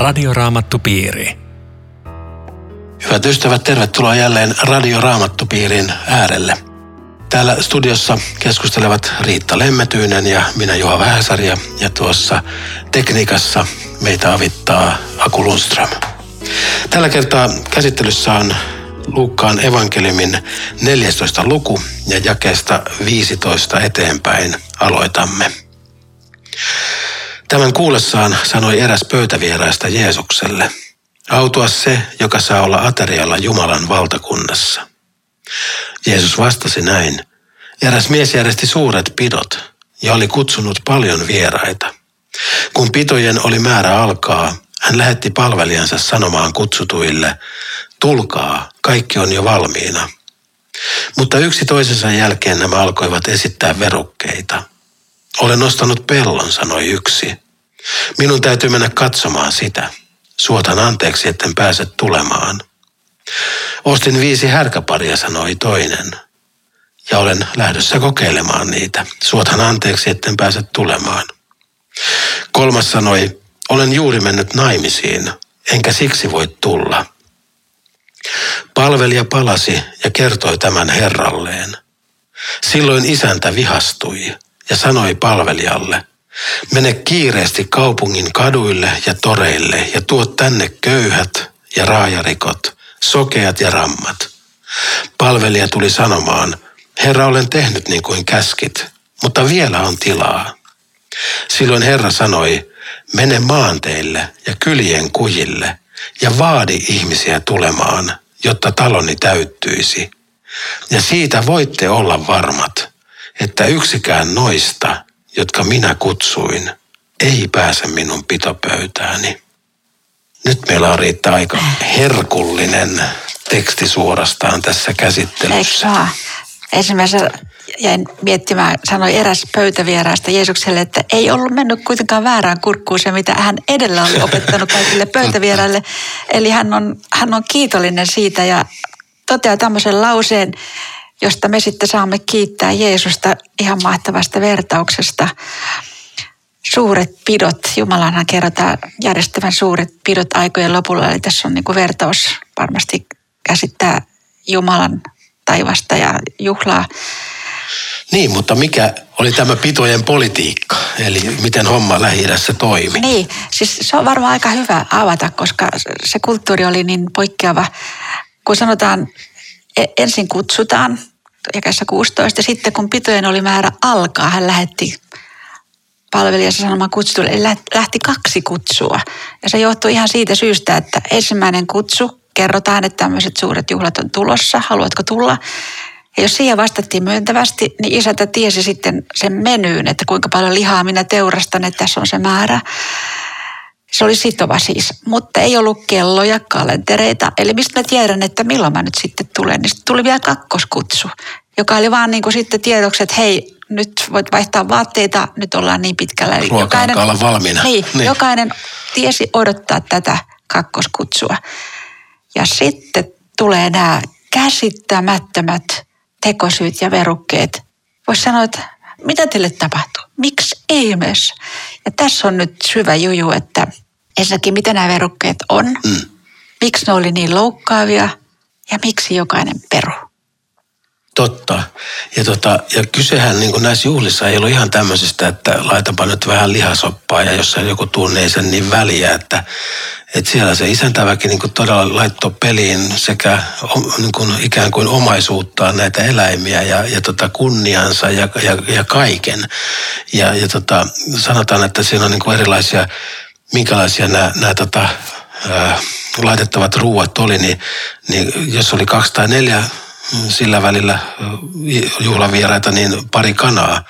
Radioraamattupiiri. Hyvät ystävät, tervetuloa jälleen Radioraamattupiirin äärelle. Täällä studiossa keskustelevat Riitta Lemmetyinen ja minä Juha Vähäsarja ja tuossa tekniikassa meitä avittaa Aku Lundström. Tällä kertaa käsittelyssä on Luukkaan evankeliumin 14. luku ja jakeesta 15 eteenpäin aloitamme. Tämän kuullessaan sanoi eräs pöytävieraista Jeesukselle, autua se, joka saa olla aterialla Jumalan valtakunnassa. Jeesus vastasi näin, eräs mies järjesti suuret pidot ja oli kutsunut paljon vieraita. Kun pitojen oli määrä alkaa, hän lähetti palvelijansa sanomaan kutsutuille, tulkaa, kaikki on jo valmiina. Mutta yksi toisensa jälkeen nämä alkoivat esittää verukkeita. Olen ostanut pellon, sanoi yksi. Minun täytyy mennä katsomaan sitä. Suotan anteeksi, etten pääse tulemaan. Ostin viisi härkäparia, sanoi toinen. Ja olen lähdössä kokeilemaan niitä. Suotan anteeksi, etten pääse tulemaan. Kolmas sanoi, olen juuri mennyt naimisiin, enkä siksi voi tulla. Palvelija palasi ja kertoi tämän herralleen. Silloin isäntä vihastui ja sanoi palvelijalle, mene kiireesti kaupungin kaduille ja toreille ja tuo tänne köyhät ja raajarikot, sokeat ja rammat. Palvelija tuli sanomaan, Herra olen tehnyt niin kuin käskit, mutta vielä on tilaa. Silloin Herra sanoi, mene maanteille ja kylien kujille ja vaadi ihmisiä tulemaan, jotta taloni täyttyisi. Ja siitä voitte olla varmat, että yksikään noista, jotka minä kutsuin, ei pääse minun pitopöytääni. Nyt meillä on riittää aika herkullinen teksti suorastaan tässä käsittelyssä. Eikö Ensimmäisenä jäin miettimään, sanoi eräs pöytävieraista Jeesukselle, että ei ollut mennyt kuitenkaan väärään kurkkuun se, mitä hän edellä oli opettanut kaikille pöytävieraille. Eli hän on, hän on kiitollinen siitä ja toteaa tämmöisen lauseen, josta me sitten saamme kiittää Jeesusta ihan mahtavasta vertauksesta. Suuret pidot, Jumalanhan kerrotaan järjestävän suuret pidot aikojen lopulla, eli tässä on niin kuin vertaus varmasti käsittää Jumalan taivasta ja juhlaa. Niin, mutta mikä oli tämä pitojen politiikka, eli miten homma lähi toimi? Niin, siis se on varmaan aika hyvä avata, koska se kulttuuri oli niin poikkeava. Kun sanotaan, e, ensin kutsutaan, jakeessa 16, sitten kun pitojen oli määrä alkaa, hän lähetti palvelijansa sanomaan kutsutulle, eli lähti kaksi kutsua. Ja se johtui ihan siitä syystä, että ensimmäinen kutsu kerrotaan, että tämmöiset suuret juhlat on tulossa, haluatko tulla? Ja jos siihen vastattiin myöntävästi, niin isäntä tiesi sitten sen menyyn, että kuinka paljon lihaa minä teurastan, että tässä on se määrä. Se oli sitova siis, mutta ei ollut kelloja, kalentereita. Eli mistä mä tiedän, että milloin mä nyt sitten tulen. Niin sitten tuli vielä kakkoskutsu, joka oli vaan niin kuin sitten tiedoksi, että hei, nyt voit vaihtaa vaatteita, nyt ollaan niin pitkällä. Eli jokainen, olla valmiina. Niin, niin, jokainen tiesi odottaa tätä kakkoskutsua. Ja sitten tulee nämä käsittämättömät tekosyyt ja verukkeet. Voisi sanoa, että mitä teille tapahtuu? Miksi ihmeessä? Ja tässä on nyt syvä juju, että ensinnäkin mitä nämä verukkeet on, mm. miksi ne oli niin loukkaavia ja miksi jokainen peru. Totta. Ja, tota, ja kysehän niin kuin näissä juhlissa ei ollut ihan tämmöisestä, että laitapa nyt vähän lihasoppaa ja jos joku tunne sen niin väliä, että, että siellä se isäntäväki niin kuin todella laittoi peliin sekä niin kuin ikään kuin omaisuuttaan näitä eläimiä ja, ja tota kunniansa ja, ja, ja kaiken. Ja, ja tota, sanotaan, että siinä on niin kuin erilaisia, minkälaisia nämä, nämä tota, ää, laitettavat ruuat oli, niin, niin jos oli kaksi tai neljä sillä välillä juhlavieraita, niin pari kanaa.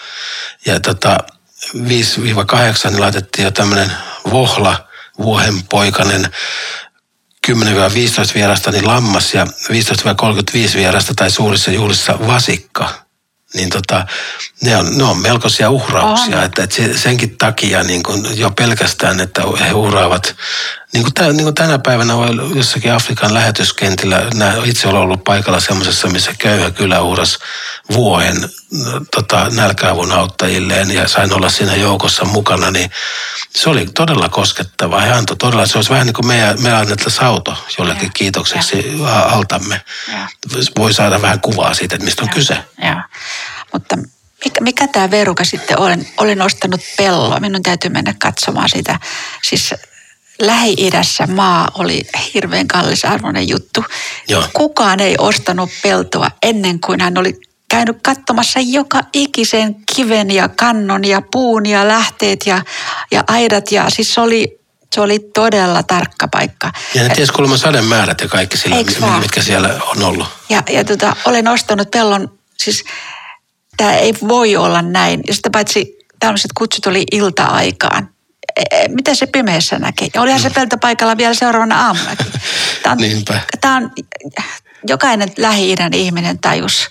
Ja tota, 5-8 niin laitettiin jo tämmöinen vohla, vuohenpoikainen, 10-15 vierasta niin lammas ja 15-35 vierasta tai suurissa juhlissa vasikka. Niin tota, ne on, ne on melkoisia uhrauksia, että, että senkin takia niin kun jo pelkästään, että he uhraavat Niin kuin, tämän, niin kuin tänä päivänä voi jossakin Afrikan lähetyskentillä, itse olen ollut paikalla semmoisessa, missä köyhä kylä uhras vuohen tota, nälkäavun auttajilleen ja sain olla siinä joukossa mukana, niin se oli todella koskettava. He antoi todella, se olisi vähän niin kuin meidän, me annettaisiin sauto jollekin ja, kiitokseksi ja. altamme. Ja. Voi saada vähän kuvaa siitä, että mistä on ja, kyse. Ja. Mutta mikä, mikä tämä veruka sitten olen? Olen ostanut pelloa. Minun täytyy mennä katsomaan sitä. Siis Lähi-idässä maa oli hirveän kallisarvoinen juttu. Joo. Kukaan ei ostanut peltoa ennen kuin hän oli käynyt katsomassa joka ikisen kiven ja kannon ja puun ja lähteet ja, ja aidat. Ja siis se oli, se oli todella tarkka paikka. Ja ne ties kuulemma sademäärät ja kaikki sillä, mitkä siellä on ollut. Ja, ja tota, olen ostanut pellon, siis tämä ei voi olla näin. Ja sitä paitsi tämmöiset kutsut oli ilta-aikaan. E, e, mitä se pimeässä näkee? Ja olihan se mm. peltopaikalla vielä seuraavana aamuna. Tämä on, Niinpä. Tämä on, jokainen lähi-idän ihminen tajus,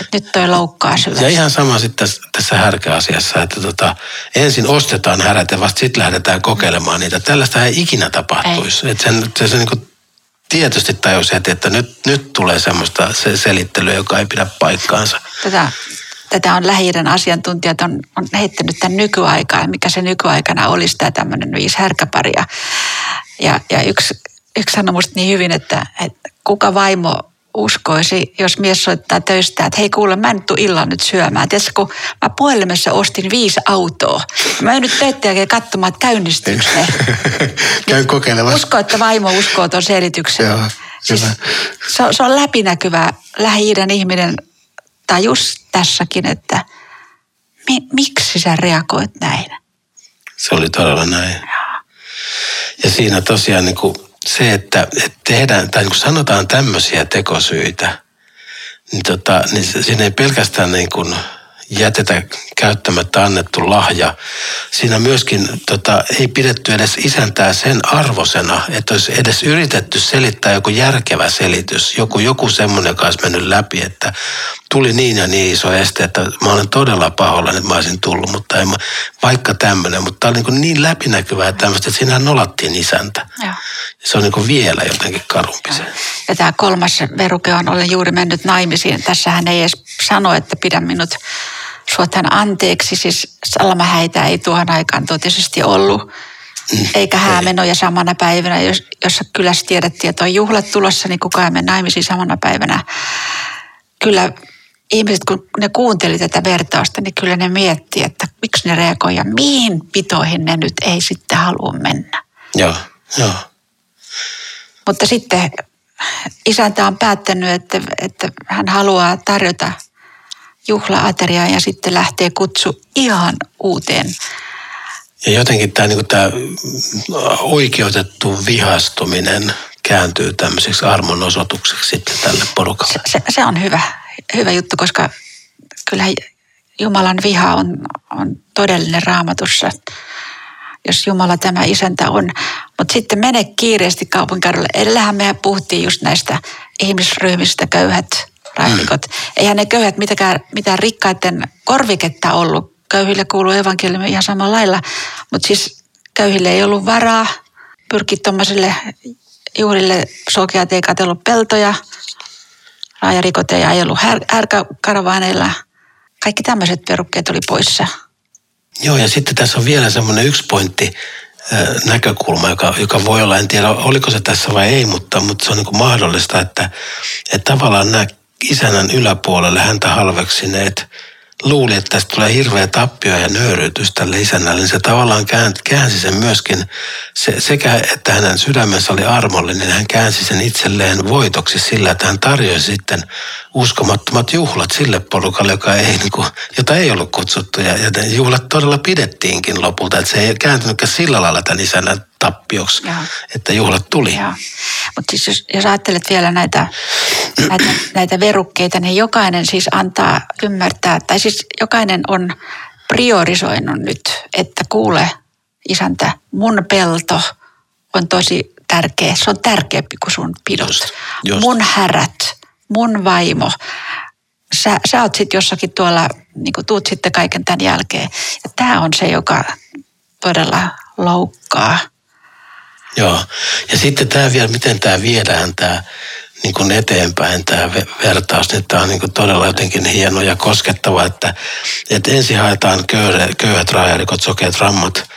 että nyt toi loukkaa syvästi. Ja ihan sama sitten tässä, tässä härkäasiassa, että tota, ensin ostetaan härät ja vasta sitten lähdetään kokeilemaan niitä. Tällaista ei ikinä tapahtuisi. Ei. Että sen, se, se niin tietysti tajusi heti, että nyt, nyt tulee semmoista se selittelyä, joka ei pidä paikkaansa. Tätä tätä on lähi asiantuntijat on, on heittänyt tämän nykyaikaan, mikä se nykyaikana olisi tämä tämmöinen viisi härkäparia. Ja, ja yksi, yksi sanoi musta niin hyvin, että, että kuka vaimo uskoisi, jos mies soittaa töistä, että hei kuule, mä en illan nyt syömään. Tiedätkö, kun mä puhelimessa ostin viisi autoa. Mä en nyt teette jälkeen katsomaan, että käynnistyykö ne. Käyn kokeilemaan. Usko, että vaimo uskoo tuon selityksen. Joo, siis se, on, se on läpinäkyvä lähi ihminen tajus tässäkin, että mi, miksi sä reagoit näin? Se oli todella näin. Ja, ja siinä tosiaan niin kuin se, että, että tehdään, tai niin kuin sanotaan tämmöisiä tekosyitä, niin, tota, niin siinä ei pelkästään niin kuin jätetä käyttämättä annettu lahja. Siinä myöskin tota, ei pidetty edes isäntää sen arvosena, että olisi edes yritetty selittää joku järkevä selitys, joku, joku semmoinen, joka olisi mennyt läpi, että tuli niin ja niin iso este, että mä olen todella pahoillani, että mä olisin tullut, mutta en mä, vaikka tämmöinen, mutta tämä oli niin, niin läpinäkyvää tämmöistä, että siinähän nolattiin isäntä. Ja. Se on niin vielä jotenkin karumpi se. Ja tämä kolmas veruke on, olen juuri mennyt naimisiin. Tässähän ei edes sano, että pidä minut suotan anteeksi. Siis salmahäitä ei tuohon aikaan totisesti ollut. Mm, eikä häämenoja samana päivänä, jos, jos kylässä tiedettiin, että on juhlat tulossa, niin kukaan ei mene naimisiin samana päivänä. Kyllä ihmiset, kun ne kuunteli tätä vertausta, niin kyllä ne mietti, että miksi ne reagoi ja mihin pitoihin ne nyt ei sitten halua mennä. Joo, joo. Mutta sitten isäntä on päättänyt, että, että hän haluaa tarjota juhlaateriaa ja sitten lähtee kutsu ihan uuteen. Ja jotenkin tämä, niin tämä oikeutettu vihastuminen kääntyy tämmöiseksi armonosoitukseksi sitten tälle porukalle. Se, se, se on hyvä, hyvä juttu, koska kyllä Jumalan viha on, on todellinen raamatussa, jos Jumala tämä isäntä on. Mutta sitten mene kiireesti kaupunkadulle. Edellähän me puhuttiin just näistä ihmisryhmistä, köyhät, rainikot. Mm. Eihän ne köyhät mitään, mitään rikkaiden korviketta ollut. Köyhille kuuluu evankeliumi ihan samalla lailla. Mutta siis köyhille ei ollut varaa pyrkiä tuommoisille juhlille. Sokeat ei katsellut peltoja. Raajarikoteja ei ollut här, härkäkaravaaneilla. Kaikki tämmöiset perukkeet oli poissa. Joo, ja sitten tässä on vielä semmoinen yksi pointti, näkökulma, joka, joka voi olla, en tiedä oliko se tässä vai ei, mutta, mutta se on niin mahdollista, että, että tavallaan nämä isännän yläpuolelle häntä halveksineet luuli, että tästä tulee hirveä tappio ja nöyryytys tälle isännälle, niin se tavallaan käänsi sen myöskin, se, sekä että hänen sydämensä oli armollinen, hän käänsi sen itselleen voitoksi sillä, että hän tarjosi sitten uskomattomat juhlat sille porukalle, joka ei, niin kuin, jota ei ollut kutsuttu. Ja, ja juhlat todella pidettiinkin lopulta, että se ei kääntynytkään sillä lailla tämän isännän tappioksi, Joo. että juhlat tuli. Mutta siis jos, jos ajattelet vielä näitä, näitä, näitä verukkeita, niin jokainen siis antaa ymmärtää, tai siis jokainen on priorisoinut nyt, että kuule isäntä, mun pelto on tosi tärkeä. Se on tärkeämpi kuin sun pidot. Just, just. Mun härät, mun vaimo. Sä, sä oot sitten jossakin tuolla, niin tuut sitten kaiken tämän jälkeen. Ja tämä on se, joka todella loukkaa Joo. Ja sitten tämä vielä, miten tämä viedään tämä niin kuin eteenpäin tämä vertaus, niin tämä on niin kuin todella jotenkin hieno ja koskettava, että, että ensin haetaan köyhät, köyhät raajarikot, sokeat rammat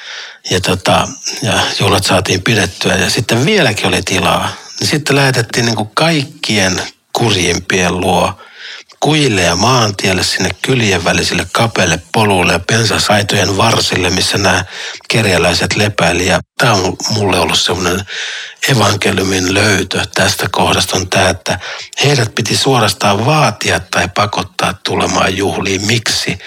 ja, tota, ja juhlat saatiin pidettyä ja sitten vieläkin oli tilaa. Niin sitten lähetettiin niin kuin kaikkien kurjimpien luo kujille ja maantielle sinne kylien välisille kapeille poluille ja pensasaitojen varsille, missä nämä kerjäläiset lepäili. Ja tämä on mulle ollut semmoinen evankeliumin löytö tästä kohdasta on tämä, että heidät piti suorastaan vaatia tai pakottaa tulemaan juhliin. Miksi?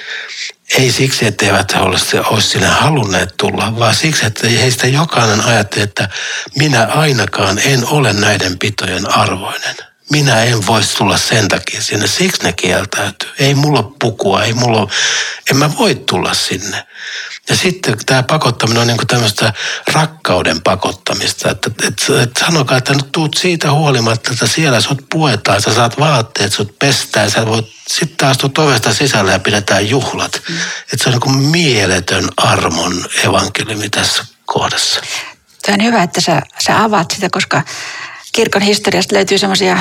Ei siksi, että eivät he olisi sinne halunneet tulla, vaan siksi, että heistä jokainen ajatteli, että minä ainakaan en ole näiden pitojen arvoinen minä en voisi tulla sen takia sinne, siksi ne kieltäytyy. Ei mulla pukua, ei mulla, en mä voi tulla sinne. Ja sitten tämä pakottaminen on niin tämmöistä rakkauden pakottamista, että, että, että sanokaa, että nyt tuut siitä huolimatta, että siellä sut puetaan, sä saat vaatteet, sut pestää, sä voit sitten taas tuut ovesta sisälle ja pidetään juhlat. Mm. Että se on niin kuin mieletön armon evankeliumi tässä kohdassa. Tämä on hyvä, että sä, sä avaat sitä, koska kirkon historiasta löytyy semmoisia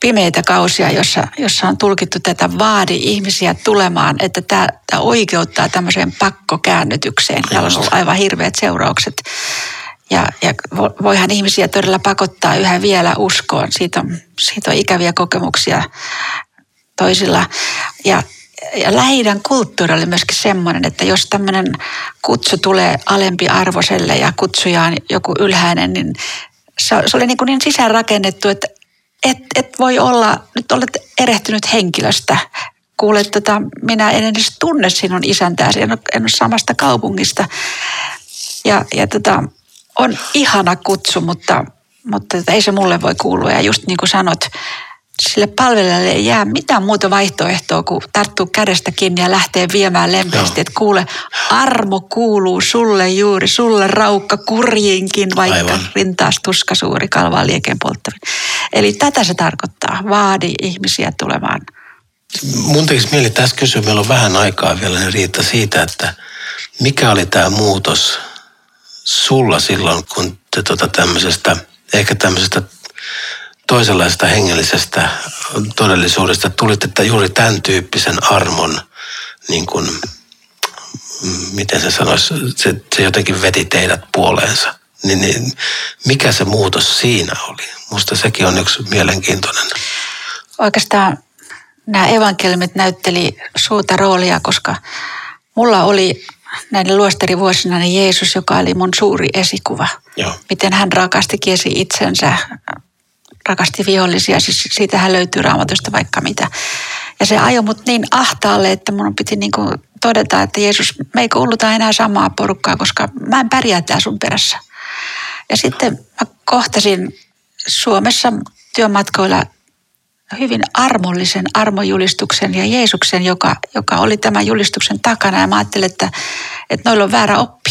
pimeitä kausia, jossa, jossa on tulkittu tätä vaadi ihmisiä tulemaan, että tämä, tämä oikeuttaa tämmöiseen pakkokäännytykseen. Täällä on ollut aivan hirveät seuraukset. Ja, ja voihan ihmisiä todella pakottaa yhä vielä uskoon. Siitä on, siitä on ikäviä kokemuksia toisilla. Ja, ja lähi kulttuuri oli myöskin semmoinen, että jos tämmöinen kutsu tulee alempi arvoselle ja kutsuja on joku ylhäinen, niin se, se oli niin, kuin niin sisäänrakennettu, että et, et voi olla, nyt olet erehtynyt henkilöstä. Kuule, tota, minä en edes tunne sinun isäntääsi, en ole, en ole samasta kaupungista. Ja, ja tota, on ihana kutsu, mutta, mutta tota, ei se mulle voi kuulua. Ja just niin kuin sanot, sille palvelijalle ei jää mitään muuta vaihtoehtoa kuin tarttua kädestä kiinni ja lähteä viemään lempeästi. Että kuule, armo kuuluu sulle juuri, sulle raukka kurjinkin, vaikka Aivan. rintaas tuska suuri kalvaa liekeen polttavin. Eli tätä se tarkoittaa, vaadi ihmisiä tulemaan. Mun tekisi mieli tässä kysyä, meillä on vähän aikaa vielä, niin Riitta, siitä, että mikä oli tämä muutos sulla silloin, kun te tota tämmöisestä, ehkä tämmöisestä toisenlaisesta hengellisestä todellisuudesta tulitte juuri tämän tyyppisen armon, niin kuin, miten se sanoisi, se, se jotenkin veti teidät puoleensa. Niin, niin mikä se muutos siinä oli? Musta sekin on yksi mielenkiintoinen. Oikeastaan nämä evankeliumit näytteli suurta roolia, koska mulla oli näiden luostarivuosina niin Jeesus, joka oli mun suuri esikuva. Joo. Miten hän rakasti kiesi itsensä, rakasti vihollisia, siis siitähän löytyy raamatusta vaikka mitä. Ja se ajoi mut niin ahtaalle, että mun piti niin kuin todeta, että Jeesus, me ei kuuluta enää samaa porukkaa, koska mä en pärjää tää sun perässä. Ja sitten mä kohtasin Suomessa työmatkoilla hyvin armollisen armojulistuksen ja Jeesuksen, joka, joka oli tämän julistuksen takana. Ja mä ajattelin, että, että noilla on väärä oppi.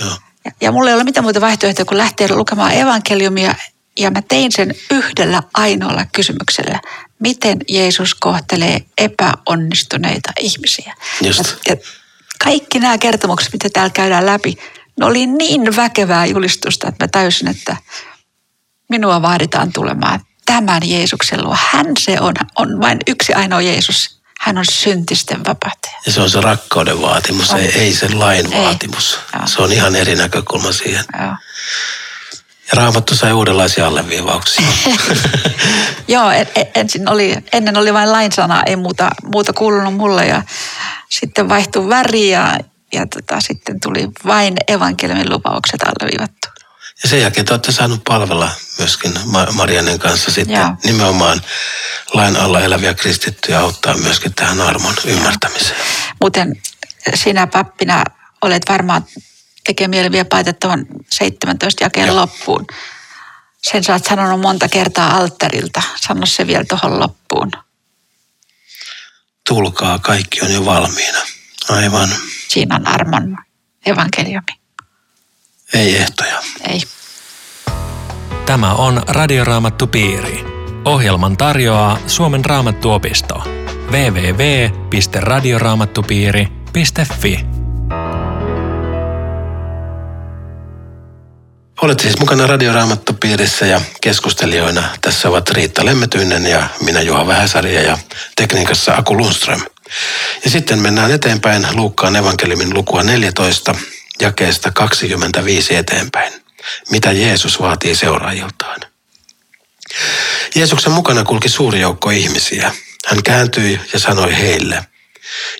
Joo. Ja, ja mulla ei ole mitään muuta vaihtoehtoa kuin lähteä lukemaan evankeliumia ja mä tein sen yhdellä ainoalla kysymyksellä. Miten Jeesus kohtelee epäonnistuneita ihmisiä? Just. Ja kaikki nämä kertomukset, mitä täällä käydään läpi, ne oli niin väkevää julistusta, että mä täysin, että minua vaaditaan tulemaan tämän Jeesuksen luo. Hän se on, on vain yksi ainoa Jeesus. Hän on syntisten vapahtaja. Ja se on se rakkauden vaatimus, ei, ei se lain ei. vaatimus. Joo. Se on ihan eri näkökulma siihen. Joo. Ja Raamattu sai uudenlaisia alleviivauksia. Joo, ensin oli, ennen oli vain lainsana, ei muuta, muuta kuulunut mulle ja sitten vaihtui väri ja, ja tota, sitten tuli vain evankeliumin lupaukset alleviivattu. Ja sen jälkeen te olette saanut palvella myöskin Marianen kanssa sitten Joo. nimenomaan lain alla eläviä kristittyjä auttaa myöskin tähän armon ymmärtämiseen. Muuten sinä pappina olet varmaan tekee mieli vielä paitettavan 17 jakeen Joo. loppuun. Sen sä oot sanonut monta kertaa alttarilta. Sano se vielä tuohon loppuun. Tulkaa, kaikki on jo valmiina. Aivan. Siinä on armon evankeliumi. Ei ehtoja. Ei. Tämä on Radioraamattu Piiri. Ohjelman tarjoaa Suomen raamattuopisto. www.radioraamattupiiri.fi Olette siis mukana Radioraamattopiirissä ja keskustelijoina. Tässä ovat Riitta Lemmetyinen ja minä Juha Vähäsarja ja tekniikassa Aku Lundström. Ja sitten mennään eteenpäin Luukkaan evankeliumin lukua 14, jakeesta 25 eteenpäin. Mitä Jeesus vaatii seuraajiltaan? Jeesuksen mukana kulki suuri joukko ihmisiä. Hän kääntyi ja sanoi heille,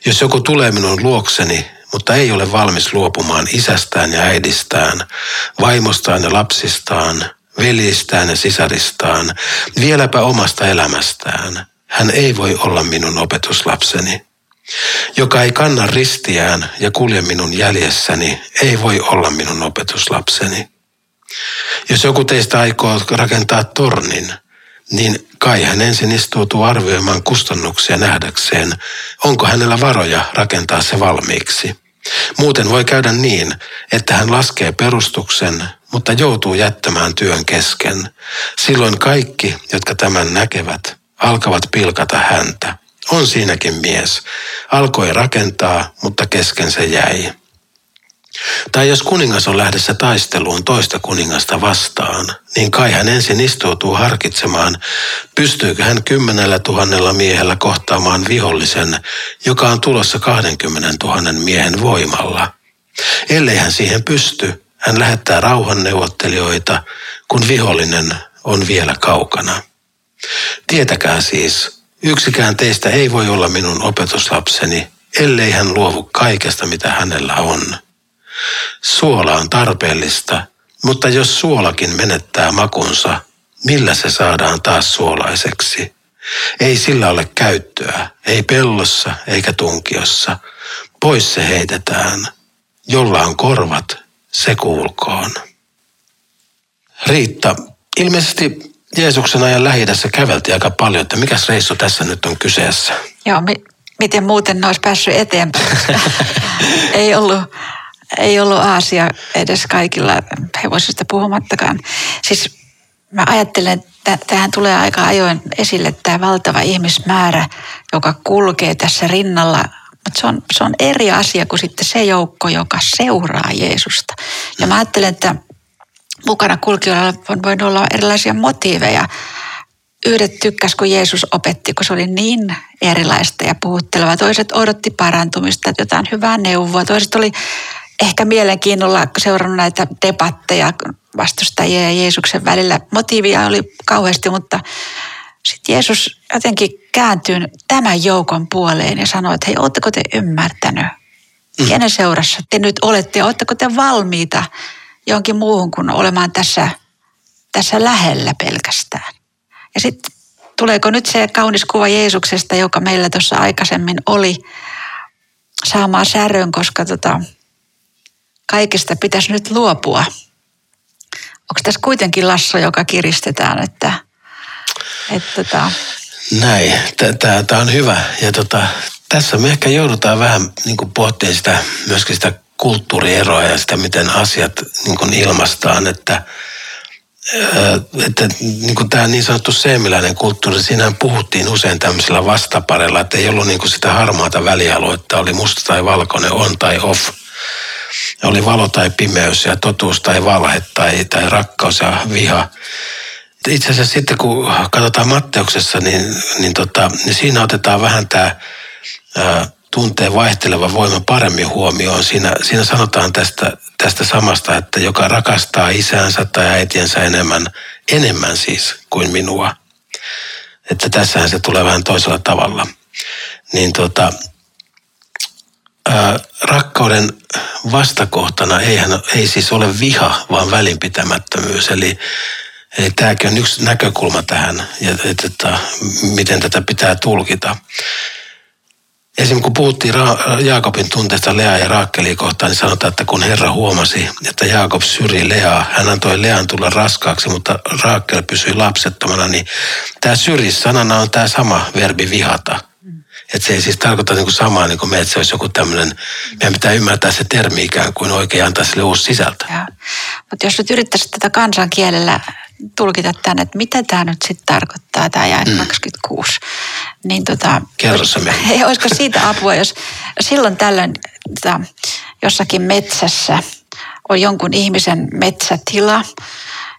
jos joku tulee minun luokseni, mutta ei ole valmis luopumaan isästään ja äidistään, vaimostaan ja lapsistaan, veljistään ja sisaristaan, vieläpä omasta elämästään, hän ei voi olla minun opetuslapseni. Joka ei kanna ristiään ja kulje minun jäljessäni, ei voi olla minun opetuslapseni. Jos joku teistä aikoo rakentaa tornin, niin kai hän ensin istuutuu arvioimaan kustannuksia nähdäkseen, onko hänellä varoja rakentaa se valmiiksi. Muuten voi käydä niin, että hän laskee perustuksen, mutta joutuu jättämään työn kesken. Silloin kaikki, jotka tämän näkevät, alkavat pilkata häntä. On siinäkin mies. Alkoi rakentaa, mutta kesken se jäi. Tai jos kuningas on lähdössä taisteluun toista kuningasta vastaan, niin kai hän ensin istuutuu harkitsemaan, pystyykö hän kymmenellä tuhannella miehellä kohtaamaan vihollisen, joka on tulossa 20 000 miehen voimalla. Ellei hän siihen pysty, hän lähettää rauhanneuvottelijoita, kun vihollinen on vielä kaukana. Tietäkää siis, yksikään teistä ei voi olla minun opetuslapseni, ellei hän luovu kaikesta, mitä hänellä on. Suola on tarpeellista, mutta jos suolakin menettää makunsa, millä se saadaan taas suolaiseksi? Ei sillä ole käyttöä, ei pellossa eikä tunkiossa. Pois se heitetään. Jolla on korvat, se kuulkoon. Riitta, ilmeisesti Jeesuksen ajan lähi käveltiin aika paljon, että mikä reissu tässä nyt on kyseessä? Joo, mi- miten muuten ne olisi päässyt eteenpäin? ei ollut ei ollut Aasia edes kaikilla hevosista puhumattakaan. Siis mä ajattelen, että tähän tulee aika ajoin esille tämä valtava ihmismäärä, joka kulkee tässä rinnalla. Mutta se on, se on eri asia kuin sitten se joukko, joka seuraa Jeesusta. Ja mä ajattelen, että mukana kulkijoilla on voinut olla erilaisia motiiveja. Yhdet tykkäs, kun Jeesus opetti, kun se oli niin erilaista ja puhutteleva. Toiset odotti parantumista, jotain hyvää neuvoa. Toiset oli ehkä mielenkiinnolla seurannut näitä debatteja vastustajia ja Jeesuksen välillä. Motiivia oli kauheasti, mutta sitten Jeesus jotenkin kääntyy tämän joukon puoleen ja sanoi, että hei, ootteko te ymmärtänyt? Mm. Kenen seurassa te nyt olette ja ootteko te valmiita jonkin muuhun kuin olemaan tässä, tässä lähellä pelkästään? Ja sitten tuleeko nyt se kaunis kuva Jeesuksesta, joka meillä tuossa aikaisemmin oli, saamaan särön, koska tota, kaikesta pitäisi nyt luopua. Onko tässä kuitenkin lasso, joka kiristetään, että, että tota... Näin, tämä on hyvä. Ja tota, tässä me ehkä joudutaan vähän niin pohtimaan sitä, myöskin sitä kulttuurieroa ja sitä, miten asiat niin kuin ilmastaan, että että niin kuin tämä niin sanottu seemiläinen kulttuuri, siinähän puhuttiin usein tämmöisellä vastaparella, että ei ollut niin kuin sitä harmaata välialuetta, oli musta tai valkoinen, on tai off – oli valo tai pimeys ja totuus tai valhe tai, tai rakkaus ja viha. Itse asiassa sitten kun katsotaan Matteuksessa, niin, niin, tota, niin siinä otetaan vähän tämä tunteen vaihteleva voima paremmin huomioon. Siinä, siinä sanotaan tästä, tästä samasta, että joka rakastaa isäänsä tai äitiensä enemmän, enemmän siis kuin minua. Että tässähän se tulee vähän toisella tavalla. Niin tota, rakkauden vastakohtana eihän, ei siis ole viha, vaan välinpitämättömyys. Eli, eli tämäkin on yksi näkökulma tähän, ja, että, että, miten tätä pitää tulkita. Esimerkiksi kun puhuttiin Ra- Jaakobin tunteesta Lea ja Raakkeli kohtaan, niin sanotaan, että kun Herra huomasi, että Jaakob syri Leaa, hän antoi Lean tulla raskaaksi, mutta Raakkel pysyi lapsettomana, niin tämä syri sanana on tämä sama verbi vihata. Että se ei siis tarkoita niin kuin samaa niin kuin me, että se olisi joku tämmöinen, meidän pitää ymmärtää se termi ikään kuin oikein antaa sille uusi sisältö. Mutta jos nyt yrittäisi tätä kansankielellä tulkita tämän, että mitä tämä nyt sitten tarkoittaa, tämä jae mm. 26, niin tota, Kerro se Ei, olisiko siitä apua, jos silloin tällöin tota, jossakin metsässä on jonkun ihmisen metsätila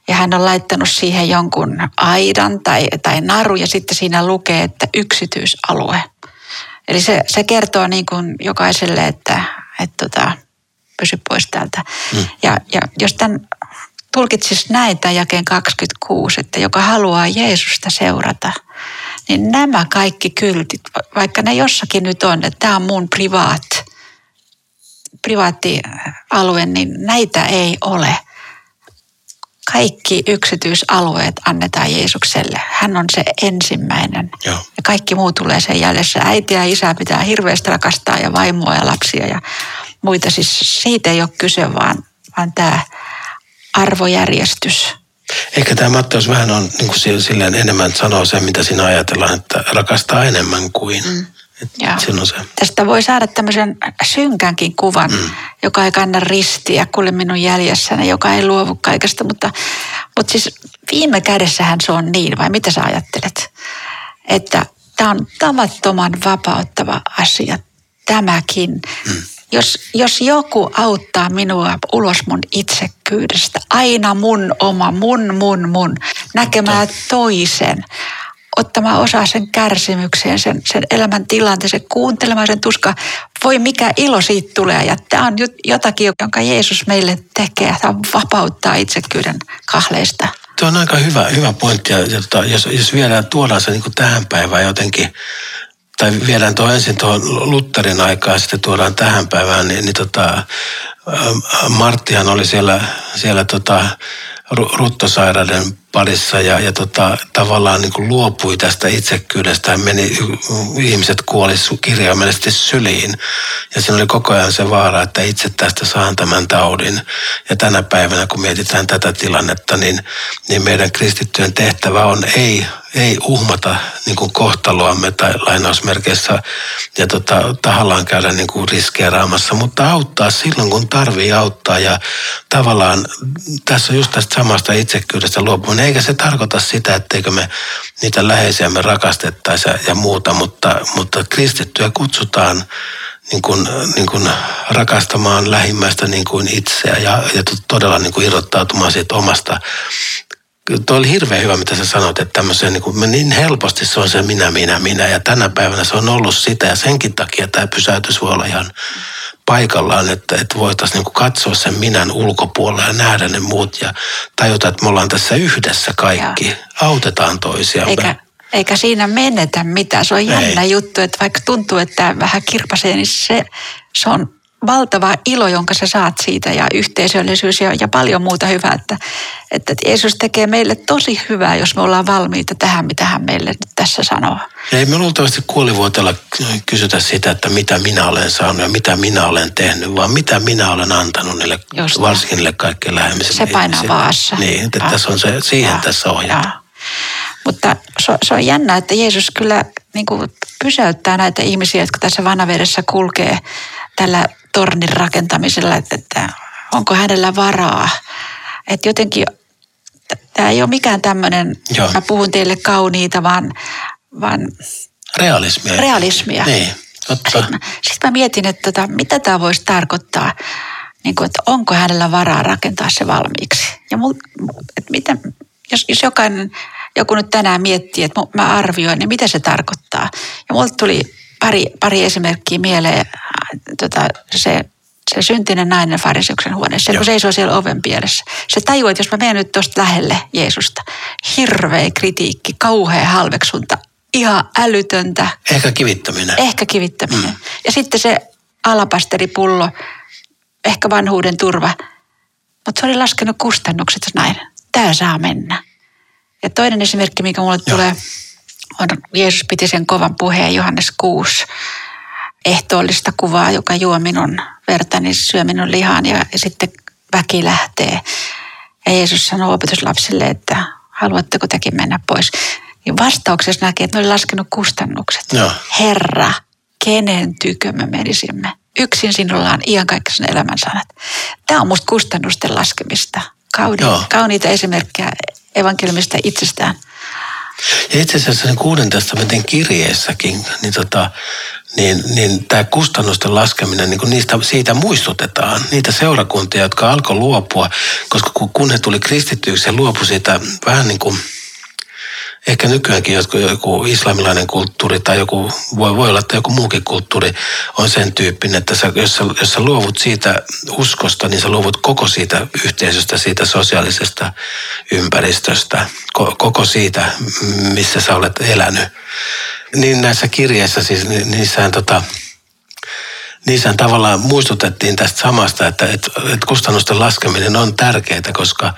ja hän on laittanut siihen jonkun aidan tai, tai naru ja sitten siinä lukee, että yksityisalue. Eli se, se kertoo niin kuin jokaiselle, että, että tota, pysy pois täältä. Mm. Ja, ja jos tämän tulkitsisi näin tämän jakeen 26, että joka haluaa Jeesusta seurata, niin nämä kaikki kyltit, vaikka ne jossakin nyt on, että tämä on mun privaat, privaattialue, niin näitä ei ole. Kaikki yksityisalueet annetaan Jeesukselle. Hän on se ensimmäinen. Joo. Ja kaikki muu tulee sen jäljessä. Äiti ja isä pitää hirveästi rakastaa ja vaimoa ja lapsia ja muita. Siis siitä ei ole kyse, vaan, vaan tämä arvojärjestys. Ehkä tämä Matteus vähän on niin kuin silleen enemmän sanoo sen, mitä siinä ajatellaan, että rakastaa enemmän kuin. Mm. Se. Tästä voi saada tämmöisen synkänkin kuvan, mm. joka ei kanna ristiä, kuule minun jäljessäni, joka ei luovu kaikesta. Mutta, mutta siis viime kädessähän se on niin, vai mitä sä ajattelet? Että tämä on tavattoman vapauttava asia, tämäkin. Mm jos, jos joku auttaa minua ulos mun itsekkyydestä, aina mun oma, mun, mun, mun, näkemään toisen, ottamaan osaa sen kärsimykseen, sen, sen elämän tilanteeseen, kuuntelemaan sen tuska. Voi mikä ilo siitä tulee. Ja tämä on jotakin, jonka Jeesus meille tekee. Tämä vapauttaa itsekyyden kahleista. Tuo on aika hyvä, hyvä pointti. Ja, tota, jos, jos vielä tuodaan se niin tähän päivään jotenkin tai viedään tuo ensin tuohon Lutterin aikaan ja sitten tuodaan tähän päivään, niin, niin tota, Marttihan oli siellä, siellä tota, ruttosairaiden parissa ja, ja tota, tavallaan niin kuin luopui tästä itsekyydestä. Hän meni, ihmiset kuoli kirjaimellisesti syliin ja siinä oli koko ajan se vaara, että itse tästä saan tämän taudin. Ja tänä päivänä, kun mietitään tätä tilannetta, niin, niin meidän kristittyjen tehtävä on ei ei uhmata niin kuin kohtaloamme tai lainausmerkeissä ja tota, tahallaan käydä niin kuin riskeeraamassa, mutta auttaa silloin, kun tarvii auttaa. Ja tavallaan tässä on just tästä samasta itsekyydestä luopuminen, eikä se tarkoita sitä, etteikö me niitä läheisiämme rakastettaisi ja, muuta, mutta, mutta kristittyä kutsutaan niin kuin, niin kuin rakastamaan lähimmäistä niin kuin itseä ja, ja todella niin kuin irrottautumaan siitä omasta Tuo oli hirveän hyvä, mitä sä sanoit, että tämmöisen niin, kuin, niin helposti se on se minä, minä, minä. Ja tänä päivänä se on ollut sitä ja senkin takia tämä pysäytys voi olla ihan paikallaan, että, että voitaisiin niin katsoa sen minän ulkopuolella ja nähdä ne muut ja tajuta, että me ollaan tässä yhdessä kaikki. Ja. Autetaan toisiamme. Eikä, eikä siinä menetä mitään. Se on jännä Ei. juttu, että vaikka tuntuu, että vähän kirpasee, niin se, se on valtava ilo, jonka sä saat siitä ja yhteisöllisyys ja, ja paljon muuta hyvää. Että, että Jeesus tekee meille tosi hyvää, jos me ollaan valmiita tähän, mitä hän meille nyt tässä sanoo. Ei me luultavasti kuolivuotella kysytä sitä, että mitä minä olen saanut ja mitä minä olen tehnyt, vaan mitä minä olen antanut niille, Just varsinkin niille kaikkein lähemmille. Se painaa vaassa. Niin, että ja. tässä on se, siihen ja. tässä ohjataan. Mutta se, se on jännä, että Jeesus kyllä niin kuin pysäyttää näitä ihmisiä, jotka tässä vanavedessä kulkee tällä tornin rakentamisella, että onko hänellä varaa. Että jotenkin tämä ei ole mikään tämmöinen, mä puhun teille kauniita, vaan, vaan realismia. realismia. Niin, totta. Sitten mä, sit mä mietin, että tota, mitä tämä voisi tarkoittaa, niin kuin, että onko hänellä varaa rakentaa se valmiiksi. Ja mul, että mitä, jos, jos jokainen, joku nyt tänään miettii, että mä arvioin, niin mitä se tarkoittaa. Ja mulle tuli pari, pari esimerkkiä mieleen. Tota, se, se syntinen nainen fariseuksen huoneessa, se kun seisoo siellä oven pielessä. Se tajuaa, että jos mä menen nyt tuosta lähelle Jeesusta, hirveä kritiikki, kauhea halveksunta, ihan älytöntä. Ehkä kivittäminen. Ehkä kivittäminen. Mm. Ja sitten se alapasteripullo, ehkä vanhuuden turva. Mutta se oli laskenut kustannukset näin. Tämä saa mennä. Ja toinen esimerkki, mikä mulle Joo. tulee on, Jeesus piti sen kovan puheen Johannes 6 ehtoollista kuvaa, joka juo minun vertani, syö minun lihan ja, ja sitten väki lähtee. Ja Jeesus sanoo opetuslapsille, että haluatteko tekin mennä pois. Niin vastauksessa näkee, että ne oli laskenut kustannukset. No. Herra, kenen tykö me menisimme? Yksin sinulla on iankaikkisen elämän sanat. Tämä on musta kustannusten laskemista. Kauniita, kauniita esimerkkejä evankeliumista itsestään. Ja itse asiassa sen kuuden testamentin kirjeessäkin, niin tota, niin, niin tämä kustannusten laskeminen, niin niistä, siitä muistutetaan. Niitä seurakuntia, jotka alkoi luopua, koska kun, he tuli kristityiksi, he luopu siitä vähän niin kuin – ehkä nykyäänkin joku, joku islamilainen kulttuuri tai joku, voi, voi olla, että joku muukin kulttuuri on sen tyyppinen, että sä, jos, sä, jos sä luovut siitä uskosta, niin sä luovut koko siitä yhteisöstä, siitä sosiaalisesta ympäristöstä, koko siitä, missä sä olet elänyt. Niin näissä kirjeissä siis, niissähän tota, niissä tavallaan muistutettiin tästä samasta, että, että, että kustannusten laskeminen on tärkeää, koska,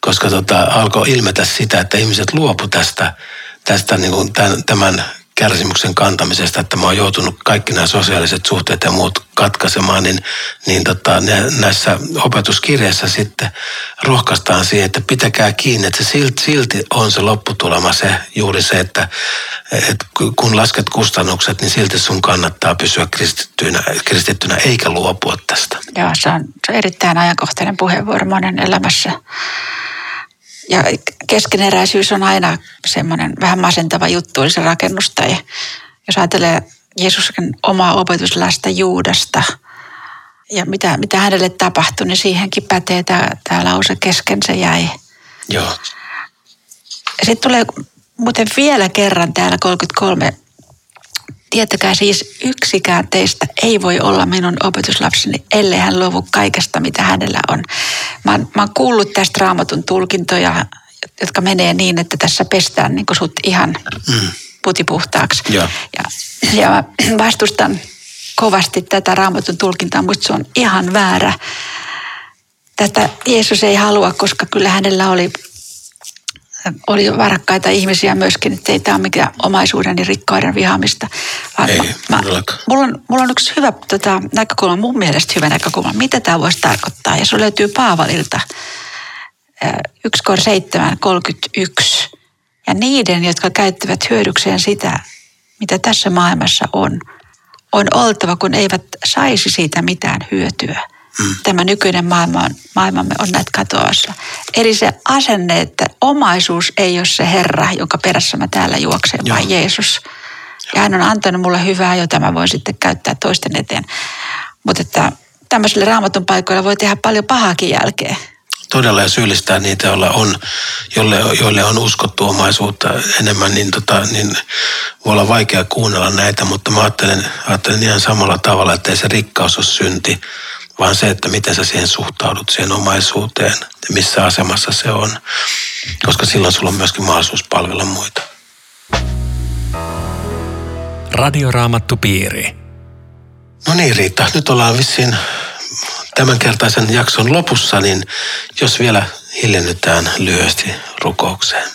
koska tota, alkoi ilmetä sitä, että ihmiset luopu tästä, tästä niin kuin tämän, tämän kärsimyksen kantamisesta, että mä oon joutunut kaikki nämä sosiaaliset suhteet ja muut katkaisemaan, niin, niin tota, näissä opetuskirjeissä sitten rohkaistaan siihen, että pitäkää kiinni, että se silti, silti on se lopputulema se juuri se, että, että kun lasket kustannukset, niin silti sun kannattaa pysyä kristittynä, kristittynä eikä luopua tästä. Joo, se on, se on erittäin ajankohtainen puheenvuoro monen elämässä. Ja keskeneräisyys on aina semmoinen vähän masentava juttu, oli se rakennus tai jos ajattelee Jeesuksen omaa opetuslästä Juudasta ja mitä, mitä hänelle tapahtui, niin siihenkin pätee tämä, tämä lause kesken se jäi. Joo. Sitten tulee muuten vielä kerran täällä 33 Tietäkää siis, yksikään teistä ei voi olla minun opetuslapseni, ellei hän luovu kaikesta, mitä hänellä on. Mä oon, mä oon kuullut tästä raamatun tulkintoja, jotka menee niin, että tässä pestään niin sut ihan mm. putipuhtaaksi. Ja. Ja, ja mä vastustan kovasti tätä raamatun tulkintaa, mutta se on ihan väärä. Tätä Jeesus ei halua, koska kyllä hänellä oli oli varakkaita ihmisiä myöskin, että ei tämä ole mikään omaisuuden ja rikkaiden vihaamista. Vaan ei, mä, mulla, on, mulla on yksi hyvä tota, näkökulma, mun mielestä hyvä näkökulma, mitä tämä voisi tarkoittaa. Ja se löytyy Paavalilta 1 kor 7, 31. Ja niiden, jotka käyttävät hyödykseen sitä, mitä tässä maailmassa on, on oltava, kun eivät saisi siitä mitään hyötyä – mm. tämä nykyinen maailma on, maailmamme on näitä katoavassa. Eli se asenne, että omaisuus ei ole se Herra, jonka perässä mä täällä juoksen, Joo. vaan Jeesus. Ja hän on antanut mulle hyvää, jota mä voin sitten käyttää toisten eteen. Mutta että tämmöisillä raamatun paikoilla voi tehdä paljon pahaakin jälkeen. Todella ja syyllistää niitä, joilla on, joille, joille on uskottu omaisuutta enemmän, niin, tota, niin voi olla vaikea kuunnella näitä, mutta mä ajattelen, ajattelen ihan samalla tavalla, että ei se rikkaus ole synti, vaan se, että miten sä siihen suhtaudut, siihen omaisuuteen ja missä asemassa se on. Koska silloin sulla on myöskin mahdollisuus palvella muita. Radioraamattu piiri. No niin Riitta, nyt ollaan vissiin tämänkertaisen jakson lopussa, niin jos vielä hiljennytään lyhyesti rukoukseen.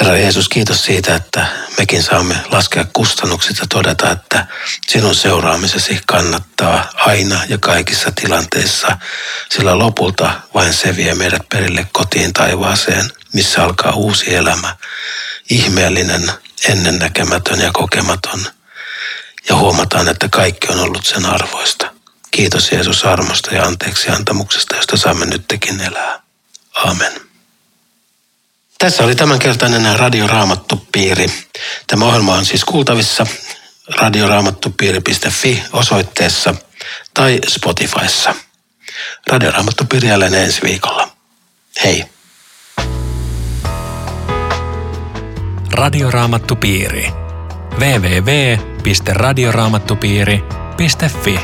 Herra Jeesus, kiitos siitä, että mekin saamme laskea kustannukset ja todeta, että sinun seuraamisesi kannattaa aina ja kaikissa tilanteissa, sillä lopulta vain se vie meidät perille kotiin taivaaseen, missä alkaa uusi elämä, ihmeellinen, ennennäkemätön ja kokematon. Ja huomataan, että kaikki on ollut sen arvoista. Kiitos Jeesus armosta ja anteeksi antamuksesta, josta saamme nytkin elää. Amen. Tässä oli tämänkertainen radioraamattupiiri. Tämä ohjelma on siis kuultavissa radioraamattupiiri.fi osoitteessa tai Spotifyssa. Radioraamattupiiri jälleen ensi viikolla. Hei! Radioraamattupiiri. www.radioraamattupiiri.fi